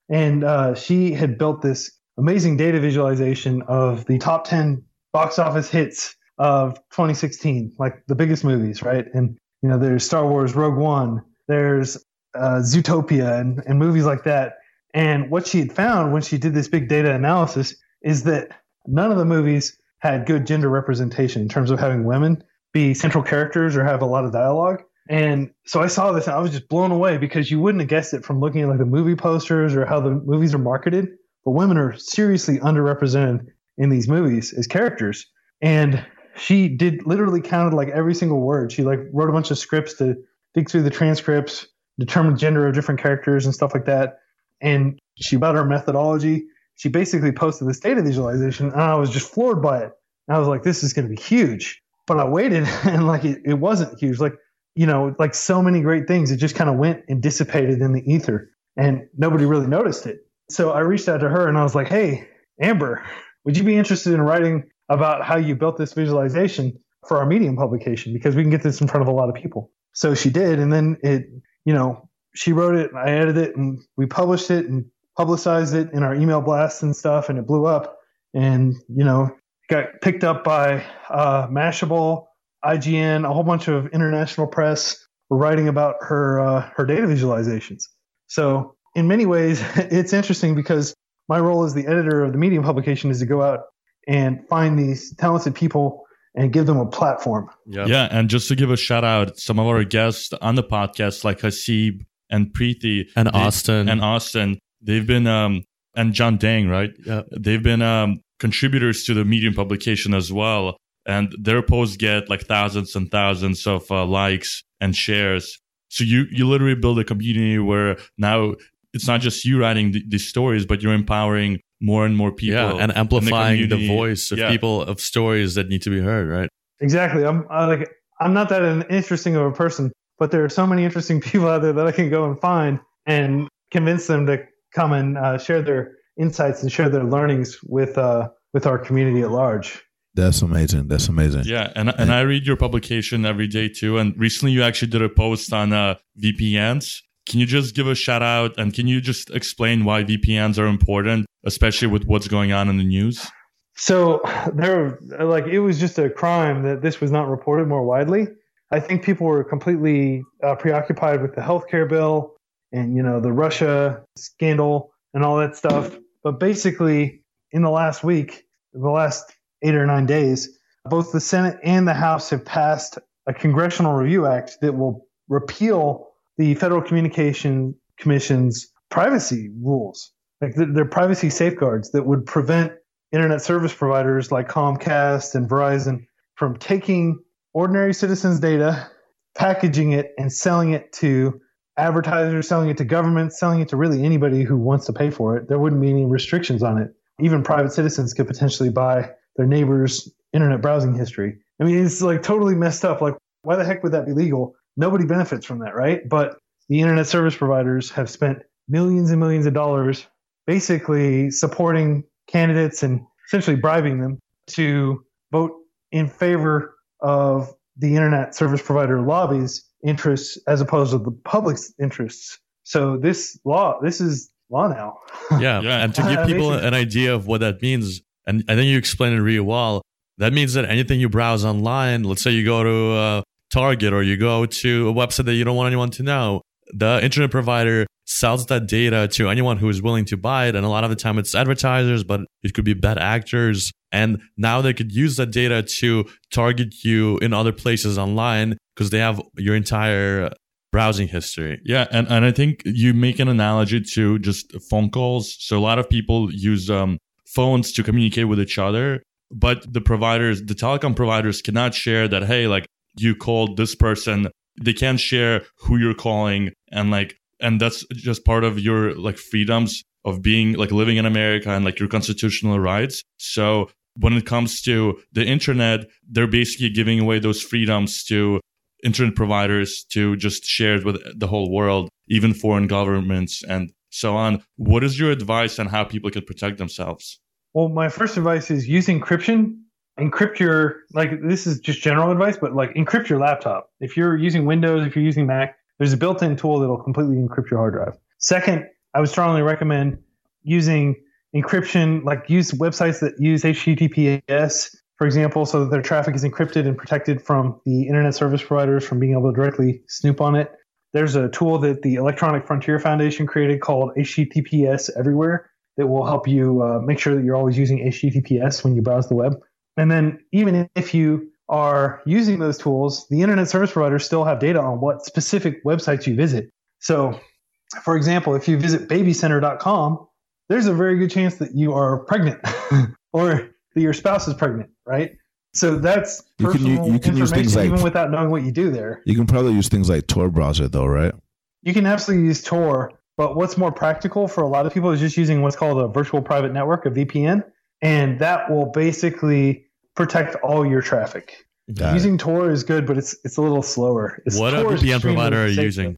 and uh, she had built this amazing data visualization of the top 10 box office hits of 2016, like the biggest movies, right? And you know, there's Star Wars Rogue One, there's uh, Zootopia, and, and movies like that. And what she had found when she did this big data analysis is that none of the movies had good gender representation in terms of having women be central characters or have a lot of dialogue. And so I saw this and I was just blown away because you wouldn't have guessed it from looking at like the movie posters or how the movies are marketed. But women are seriously underrepresented in these movies as characters. And she did literally counted like every single word. She like wrote a bunch of scripts to dig through the transcripts, determine gender of different characters and stuff like that. And she about her methodology. She basically posted this data visualization, and I was just floored by it. And I was like, "This is going to be huge." But I waited, and like it, it wasn't huge. Like you know, like so many great things, it just kind of went and dissipated in the ether, and nobody really noticed it. So I reached out to her, and I was like, "Hey, Amber, would you be interested in writing about how you built this visualization for our Medium publication? Because we can get this in front of a lot of people." So she did, and then it, you know, she wrote it, and I edited it, and we published it and publicized it in our email blasts and stuff, and it blew up. And you know, got picked up by uh, Mashable, IGN, a whole bunch of international press were writing about her uh, her data visualizations. So in many ways, it's interesting because my role as the editor of the Medium publication is to go out and find these talented people and give them a platform. yeah Yeah, and just to give a shout out, some of our guests on the podcast, like Haseeb and Preethi and they- austin and Austin, they've been um and John Dang, right? yeah They've been um contributors to the Medium publication as well, and their posts get like thousands and thousands of uh, likes and shares. So you you literally build a community where now it's not just you writing th- these stories, but you're empowering more and more people. yeah and amplifying the, community. voice of Yeah. people of stories that need to be heard right Exactly. I'm I, like I'm not that an interesting of a person, but there are so many interesting people out there that I can go and find and convince them to come and uh, share their insights and share their learnings with uh, with our community at large. That's amazing. That's amazing. Yeah, and and I read your publication every day too. And recently, you actually did a post on uh, VPNs. Can you just give a shout out and can you just explain why VPNs are important, especially with what's going on in the news? So there, like, it was just a crime that this was not reported more widely. I think people were completely uh, preoccupied with the healthcare bill and you know the Russia scandal and all that stuff. But basically, in the last week, the last eight or nine days, both the Senate and the House have passed a congressional review act that will repeal the Federal Communication Commission's privacy rules, like their their privacy safeguards that would prevent internet service providers like Comcast and Verizon from taking ordinary citizens' data, packaging it, and selling it to advertisers, selling it to governments, selling it to really anybody who wants to pay for it. There wouldn't be any restrictions on it. Even private citizens could potentially buy their neighbor's internet browsing history. I mean, it's like totally messed up. Like, why the heck would that be legal? Nobody benefits from that, right? But the internet service providers have spent millions and millions of dollars basically supporting candidates and essentially bribing them to vote in favor of the internet service provider lobbies interests as opposed to the public's interests. So this law, this is law now. yeah. yeah. And to give people an idea of what that means, and I think you explained it really well. That means that anything you browse online, let's say you go to uh, Target or you go to a website that you don't want anyone to know, the internet provider sells that data to anyone who is willing to buy it. And a lot of the time it's advertisers, but it could be bad actors. And now they could use that data to target you in other places online because they have your entire browsing history. Yeah, and, and I think you make an analogy to just phone calls. So a lot of people use um, phones to communicate with each other, but the providers, the telecom providers cannot share that, hey, like you called this person. They can't share who you're calling and like and that's just part of your like freedoms of being like living in America and like your constitutional rights. So when it comes to the internet, they're basically giving away those freedoms to internet providers to just share it with the whole world, even foreign governments and so on. What is your advice on how people can protect themselves? Well, my first advice is use encryption. Encrypt your like this is just general advice, but like encrypt your laptop. If you're using Windows, if you're using Mac, there's a built-in tool that'll completely encrypt your hard drive. Second, I would strongly recommend using encryption, like use websites that use HTTPS, for example, so that their traffic is encrypted and protected from the internet service providers from being able to directly snoop on it. There's a tool that the Electronic Frontier Foundation created called HTTPS Everywhere that will help you uh, make sure that you're always using HTTPS when you browse the web. And then even if you are using those tools, the internet service providers still have data on what specific websites you visit. So, for example, if you visit babycenter.com, there's a very good chance that you are pregnant or that your spouse is pregnant, right? So that's you can, you, you can use things like even without knowing what you do there. You can probably use things like Tor browser though, right? You can absolutely use Tor, but what's more practical for a lot of people is just using what's called a virtual private network, a VPN, and that will basically protect all your traffic. Got using it. Tor is good, but it's it's a little slower. It's, what Tor VPN provider are you using?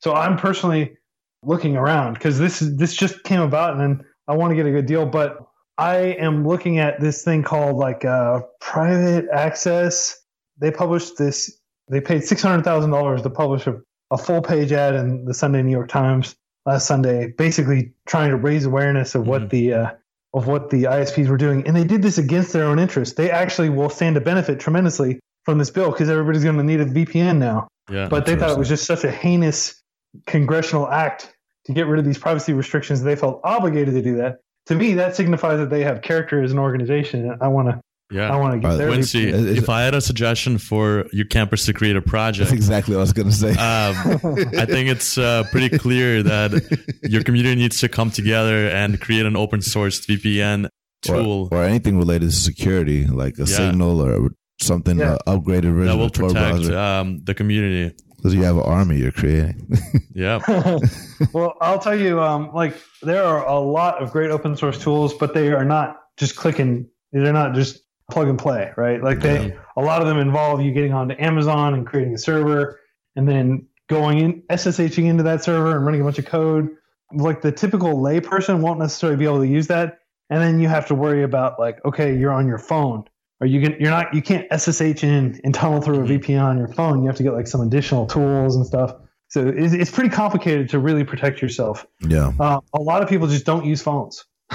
So I'm personally looking around because this this just came about, and I want to get a good deal. But I am looking at this thing called like uh, private access. They published this. They paid six hundred thousand dollars to publish a, a full page ad in the Sunday New York Times last Sunday, basically trying to raise awareness of what mm-hmm. the uh, of what the ISPs were doing. And they did this against their own interest. They actually will stand to benefit tremendously from this bill because everybody's going to need a VPN now. Yeah, but they thought it was just such a heinous congressional act to get rid of these privacy restrictions. They felt obligated to do that. To me, that signifies that they have character as an organization. I want to yeah, I want to get uh, there. Quincy, if I had a suggestion for your campers to create a project, that's exactly what I was going to say. Um, I think it's uh, pretty clear that your community needs to come together and create an open source VPN tool or, or anything related to security, like a yeah. signal or something yeah. uh, upgraded version that will of protect um, the community. Because you have an army you're creating. yeah. well, I'll tell you, um, like there are a lot of great open source tools, but they are not just clicking. They're not just plug and play, right? Like they, yeah. a lot of them involve you getting onto Amazon and creating a server, and then going in SSHing into that server and running a bunch of code. Like the typical layperson won't necessarily be able to use that, and then you have to worry about like, okay, you're on your phone. Are you can, you're not you can't SSH in and tunnel through a mm-hmm. VPN on your phone. You have to get like some additional tools and stuff. So it's, it's pretty complicated to really protect yourself. Yeah. Uh, a lot of people just don't use phones.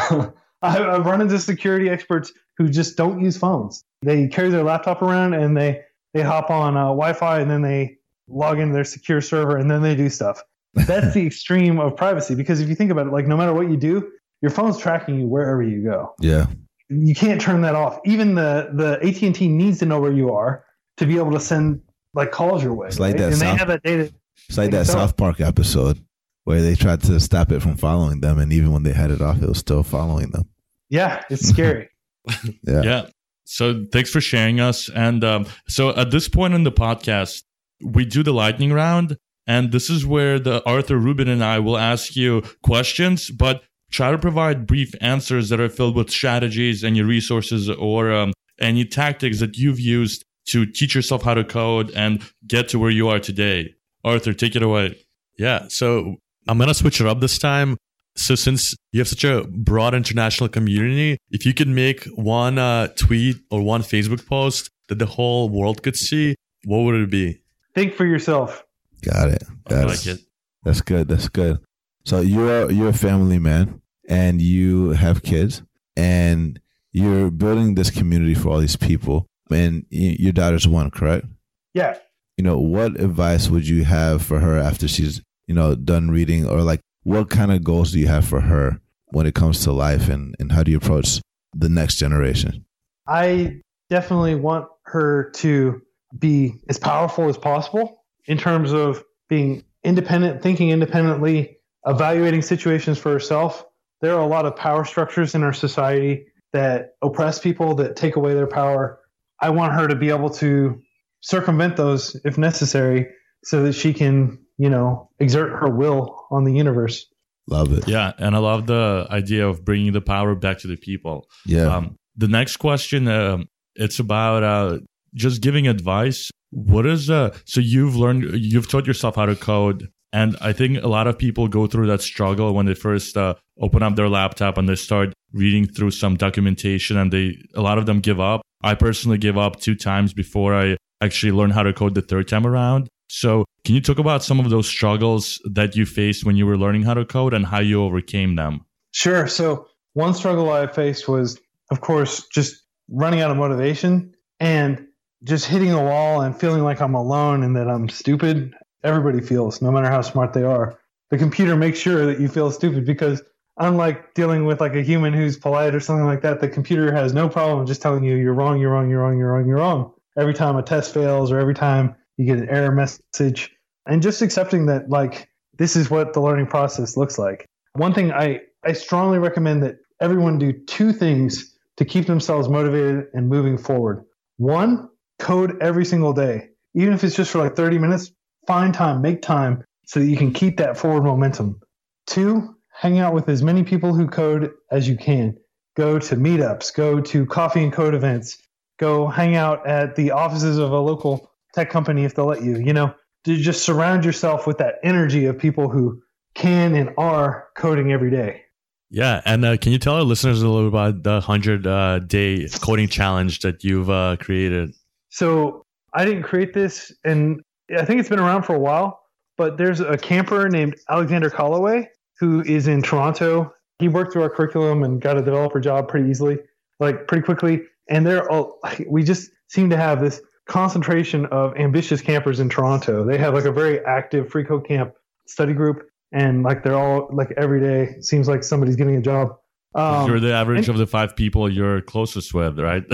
I've run into security experts who just don't use phones. They carry their laptop around and they they hop on uh, Wi-Fi and then they log into their secure server and then they do stuff. That's the extreme of privacy because if you think about it, like no matter what you do, your phone's tracking you wherever you go. Yeah. You can't turn that off. Even the the AT and T needs to know where you are to be able to send like calls your way. It's like right? that. And South, they have that data. It's like that South Park episode where they tried to stop it from following them, and even when they had it off, it was still following them. Yeah, it's scary. yeah. Yeah. So thanks for sharing us. And um, so at this point in the podcast, we do the lightning round. And this is where the Artur Ruben and I will ask you questions, but try to provide brief answers that are filled with strategies and your resources or um, any tactics that you've used to teach yourself how to code and get to where you are today. Artur, take it away. Yeah. So I'm going to switch it up this time. So since you have such a broad international community, if you could make one uh, tweet or one Facebook post that the whole world could see, what would it be? Think for yourself. Got it. I That's, like it. that's good. That's good. So you're you're a family man, and you have kids, and you're building this community for all these people. And your daughter's one, correct? Yeah. you know, what advice would you have for her after she's, you know, done reading or like what kind of goals do you have for her when it comes to life and, and how do you approach the next generation? I definitely want her to be as powerful as possible in terms of being independent, thinking independently, evaluating situations for herself. There are a lot of power structures in our society that oppress people, that take away their power. I want her to be able to circumvent those if necessary so that she can, you know, exert her will on the universe. Love it. Yeah, and I love the idea of bringing the power back to the people. Yeah. Um, the next question, um, it's about uh, just giving advice. What is uh? So you've learned, you've taught yourself how to code, and I think a lot of people go through that struggle when they first uh, open up their laptop and they start reading through some documentation, and they a lot of them give up. I personally gave up two times before I actually learned how to code the third time around. So, can you talk about some of those struggles that you faced when you were learning how to code and how you overcame them? Sure. So one struggle I faced was, of course, just running out of motivation and just hitting a wall and feeling like I'm alone and that I'm stupid. Everybody feels, no matter how smart they are. The computer makes sure that you feel stupid because unlike dealing with like a human who's polite or something like that, the computer has no problem just telling you you're wrong, you're wrong, you're wrong, you're wrong, you're wrong. Every time a test fails or every time you get an error message and just accepting that like this is what the learning process looks like. One thing I, I strongly recommend that everyone do two things to keep themselves motivated and moving forward. One, code every single day. Even if it's just for like 30 minutes, find time, make time so that you can keep that forward momentum. Two, hang out with as many people who code as you can. Go to meetups, go to coffee and code events, go hang out at the offices of a local tech company if they'll let you. You know, to just surround yourself with that energy of people who can and are coding every day. Yeah, and uh, can you tell our listeners a little about the hundred uh, day coding challenge that you've uh, created? So I didn't create this, and I think it's been around for a while. But there's a camper named Alexander Kallaway who is in Toronto. He worked through our curriculum and got a developer job pretty easily, like pretty quickly. And they're all, we just seem to have this concentration of ambitious campers in Toronto. They have like a very active free code camp study group, and like they're all like every day seems like somebody's getting a job. Um, you're the average and- of the five people you're closest with, right?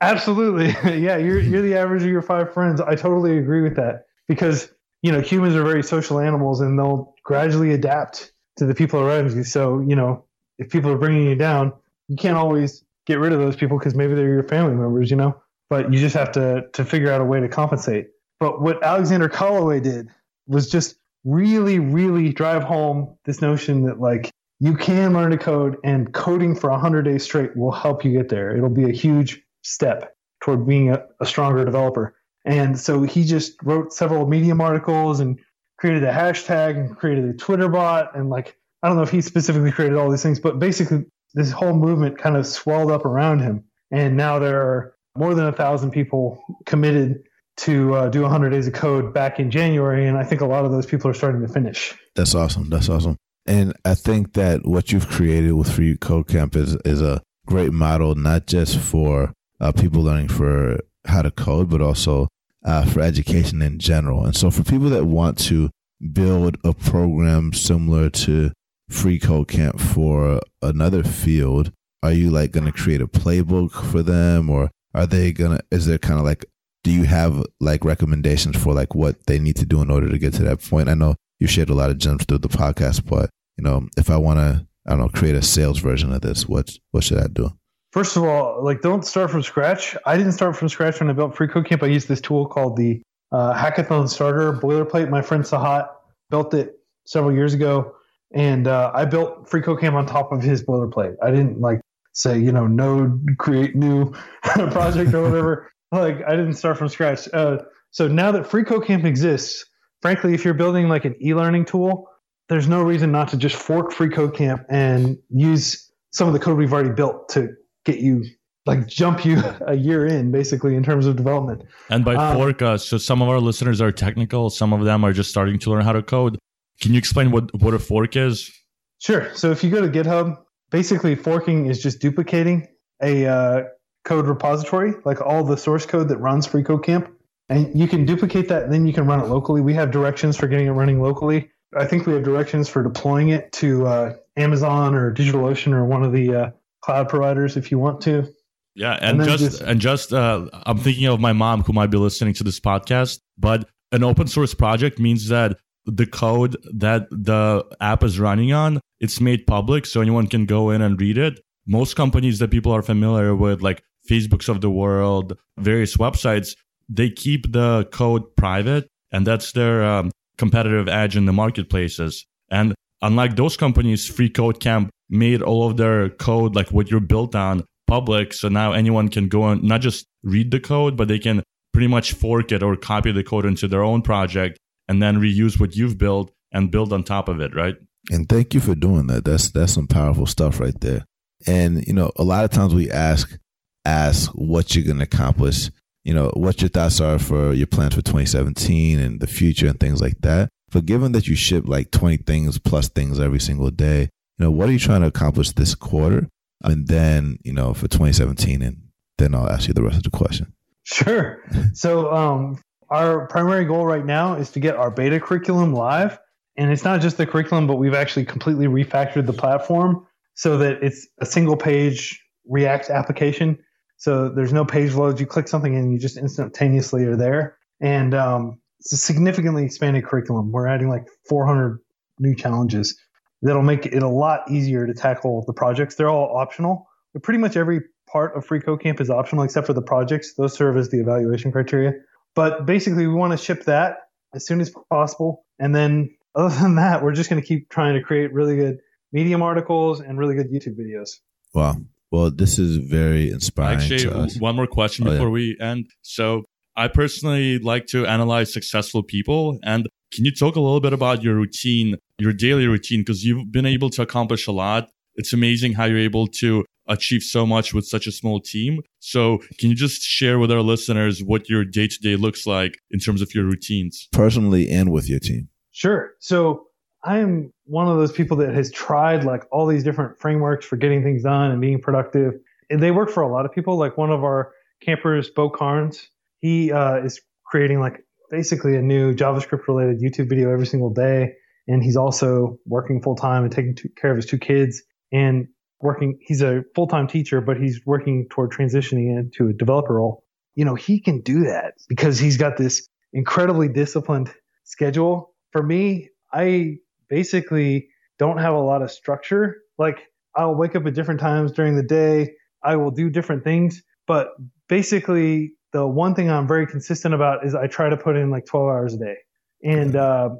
Absolutely. yeah, you're you're the average of your five friends. I totally agree with that because you know humans are very social animals and they'll gradually adapt to the people around you. So you know if people are bringing you down, you can't always get rid of those people because maybe they're your family members. You know, but you just have to to figure out a way to compensate. But what Alexander Kallaway did was just really, really drive home this notion that like you can learn to code and coding for 100 days straight will help you get there. It'll be a huge step toward being a, a stronger developer. And so he just wrote several Medium articles and created a hashtag and created a Twitter bot. And like, I don't know if he specifically created all these things, but basically this whole movement kind of swelled up around him. And now there are more than a thousand people committed to uh, do 100 days of code back in January. And I think a lot of those people are starting to finish. That's awesome. That's awesome. And I think that what you've created with Free Code Camp is, is a great model, not just for uh, people learning for how to code, but also uh, for education in general. And so for people that want to build a program similar to Free Code Camp for another field, are you like going to create a playbook for them or are they to, is there kind of like, do you have like recommendations for like what they need to do in order to get to that point? I know you shared a lot of gems through the podcast, but you know, if I want to, I don't know, create a sales version of this, what what should I do? First of all, like don't start from scratch. I didn't start from scratch when I built Free Code Camp. I used this tool called the uh, Hackathon Starter Boilerplate. My friend Sahat built it several years ago, and uh, I built FreeCodeCamp on top of his boilerplate. I didn't like say you know node create new project or whatever. like I didn't start from scratch. Uh, so now that FreeCodeCamp exists, frankly, if you're building like an e-learning tool, there's no reason not to just fork FreeCodeCamp and use some of the code we've already built to get you like jump you a year in basically in terms of development. And by um, fork, uh, so some of our listeners are technical, some of them are just starting to learn how to code. Can you explain what what a fork is? Sure. So if you go to GitHub, basically forking is just duplicating a uh, code repository, like all the source code that runs FreeCodeCamp, and you can duplicate that, and then you can run it locally. We have directions for getting it running locally. I think we have directions for deploying it to uh, Amazon or DigitalOcean or one of the uh, cloud providers if you want to. Yeah, and, and just, just, and just uh, I'm thinking of my mom who might be listening to this podcast. But an open source project means that the code that the app is running on it's made public, so anyone can go in and read it. Most companies that people are familiar with, like Facebooks of the world, various websites, they keep the code private, and that's their um, competitive edge in the marketplaces. And unlike those companies, FreeCodeCamp made all of their code, like what you're built on, public. So now anyone can go and not just read the code, but they can pretty much fork it or copy the code into their own project and then reuse what you've built and build on top of it, right? And thank you for doing that. That's that's some powerful stuff right there. And you know, a lot of times we ask ask what you're going to accomplish. You know, what your thoughts are for your plans for 2017 and the future and things like that. But given that you ship like 20 things plus things every single day, you know, what are you trying to accomplish this quarter? And then, you know, for 2017, and then I'll ask you the rest of the question. Sure. So, um, our primary goal right now is to get our beta curriculum live. And it's not just the curriculum, but we've actually completely refactored the platform so that it's a single page React application. So there's no page loads. You click something and you just instantaneously are there. And um, it's a significantly expanded curriculum. We're adding like 400 new challenges that'll make it a lot easier to tackle the projects. They're all optional. But pretty much every part of FreeCodeCamp is optional except for the projects. Those serve as the evaluation criteria. But basically, we want to ship that as soon as possible. And then, other than that, we're just going to keep trying to create really good Medium articles and really good YouTube videos. Wow. Well, this is very inspiring. Actually, one more question oh, before yeah. we end. So, I personally like to analyze successful people. And can you talk a little bit about your routine, your daily routine? Because you've been able to accomplish a lot. It's amazing how you're able to achieve so much with such a small team. So, can you just share with our listeners what your day to day looks like in terms of your routines? Personally and with your team. Sure. So, I am one of those people that has tried like all these different frameworks for getting things done and being productive. And they work for a lot of people. Like one of our campers, Beau Carnes, he uh, is creating like basically a new JavaScript related YouTube video every single day. And he's also working full time and taking care of his two kids and working. He's a full time teacher, but he's working toward transitioning into a developer role. You know, he can do that because he's got this incredibly disciplined schedule. For me, I basically don't have a lot of structure. Like I'll wake up at different times during the day. I will do different things, but basically the one thing I'm very consistent about is I try to put in like 12 hours a day. And uh,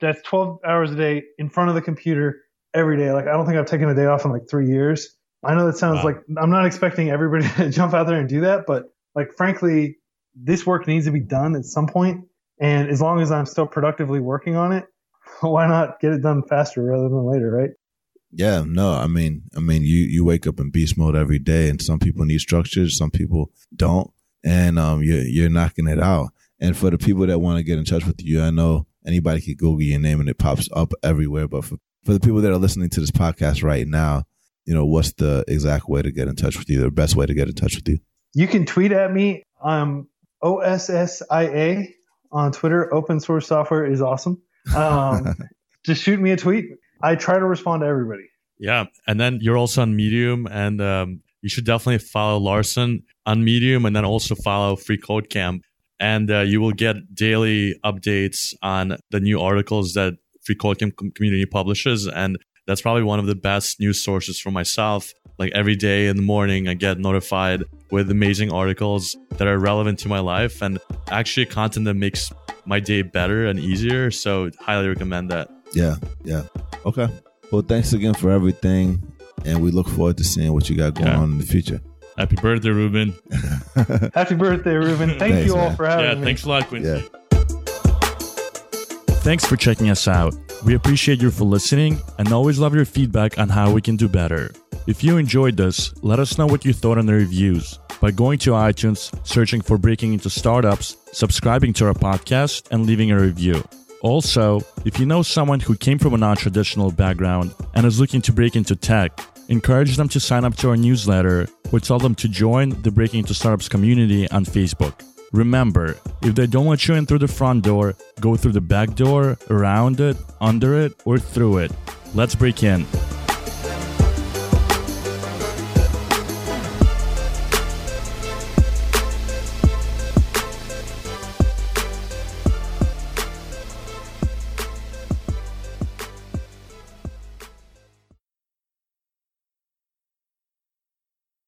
that's 12 hours a day in front of the computer every day. Like I don't think I've taken a day off in like three years. I know that sounds wow. like I'm not expecting everybody to jump out there and do that, but like frankly, this work needs to be done at some point. And as long as I'm still productively working on it, why not get it done faster rather than later, right? Yeah, no, I mean, I mean, you you wake up in beast mode every day, and some people need structures, some people don't, and um, you're you're knocking it out. And for the people that want to get in touch with you, I know anybody can Google your name and it pops up everywhere. But for for the people that are listening to this podcast right now, you know, what's the exact way to get in touch with you, the best way to get in touch with you? You can tweet at me. I'm OSSIA on Twitter. Open source software is awesome. Um, just shoot me a tweet. I try to respond to everybody. Yeah. And then you're also on Medium, and um, you should definitely follow Larson on Medium and then also follow Free Code Camp. And uh, you will get daily updates on the new articles that Free Code Camp community publishes. And that's probably one of the best news sources for myself. Like every day in the morning, I get notified with amazing articles that are relevant to my life and actually content that makes my day better and easier. So, highly recommend that. Yeah, yeah. Okay. Well, thanks again for everything, and we look forward to seeing what you got going Yeah. on in the future. Happy birthday, Ruben. Happy birthday, Ruben. Thank Thanks, you all man. for having me. Yeah, me. thanks a lot, Quincy. Yeah. Thanks for checking us out. We appreciate you for listening and always love your feedback on how we can do better. If you enjoyed this, let us know what you thought on the reviews by going to iTunes, searching for Breaking into Startups, subscribing to our podcast, and leaving a review. Also, if you know someone who came from a non traditional background and is looking to break into tech, encourage them to sign up to our newsletter or tell them to join the Breaking into Startups community on Facebook. Remember, if they don't let you in through the front door, go through the back door, around it, under it, or through it. Let's break in.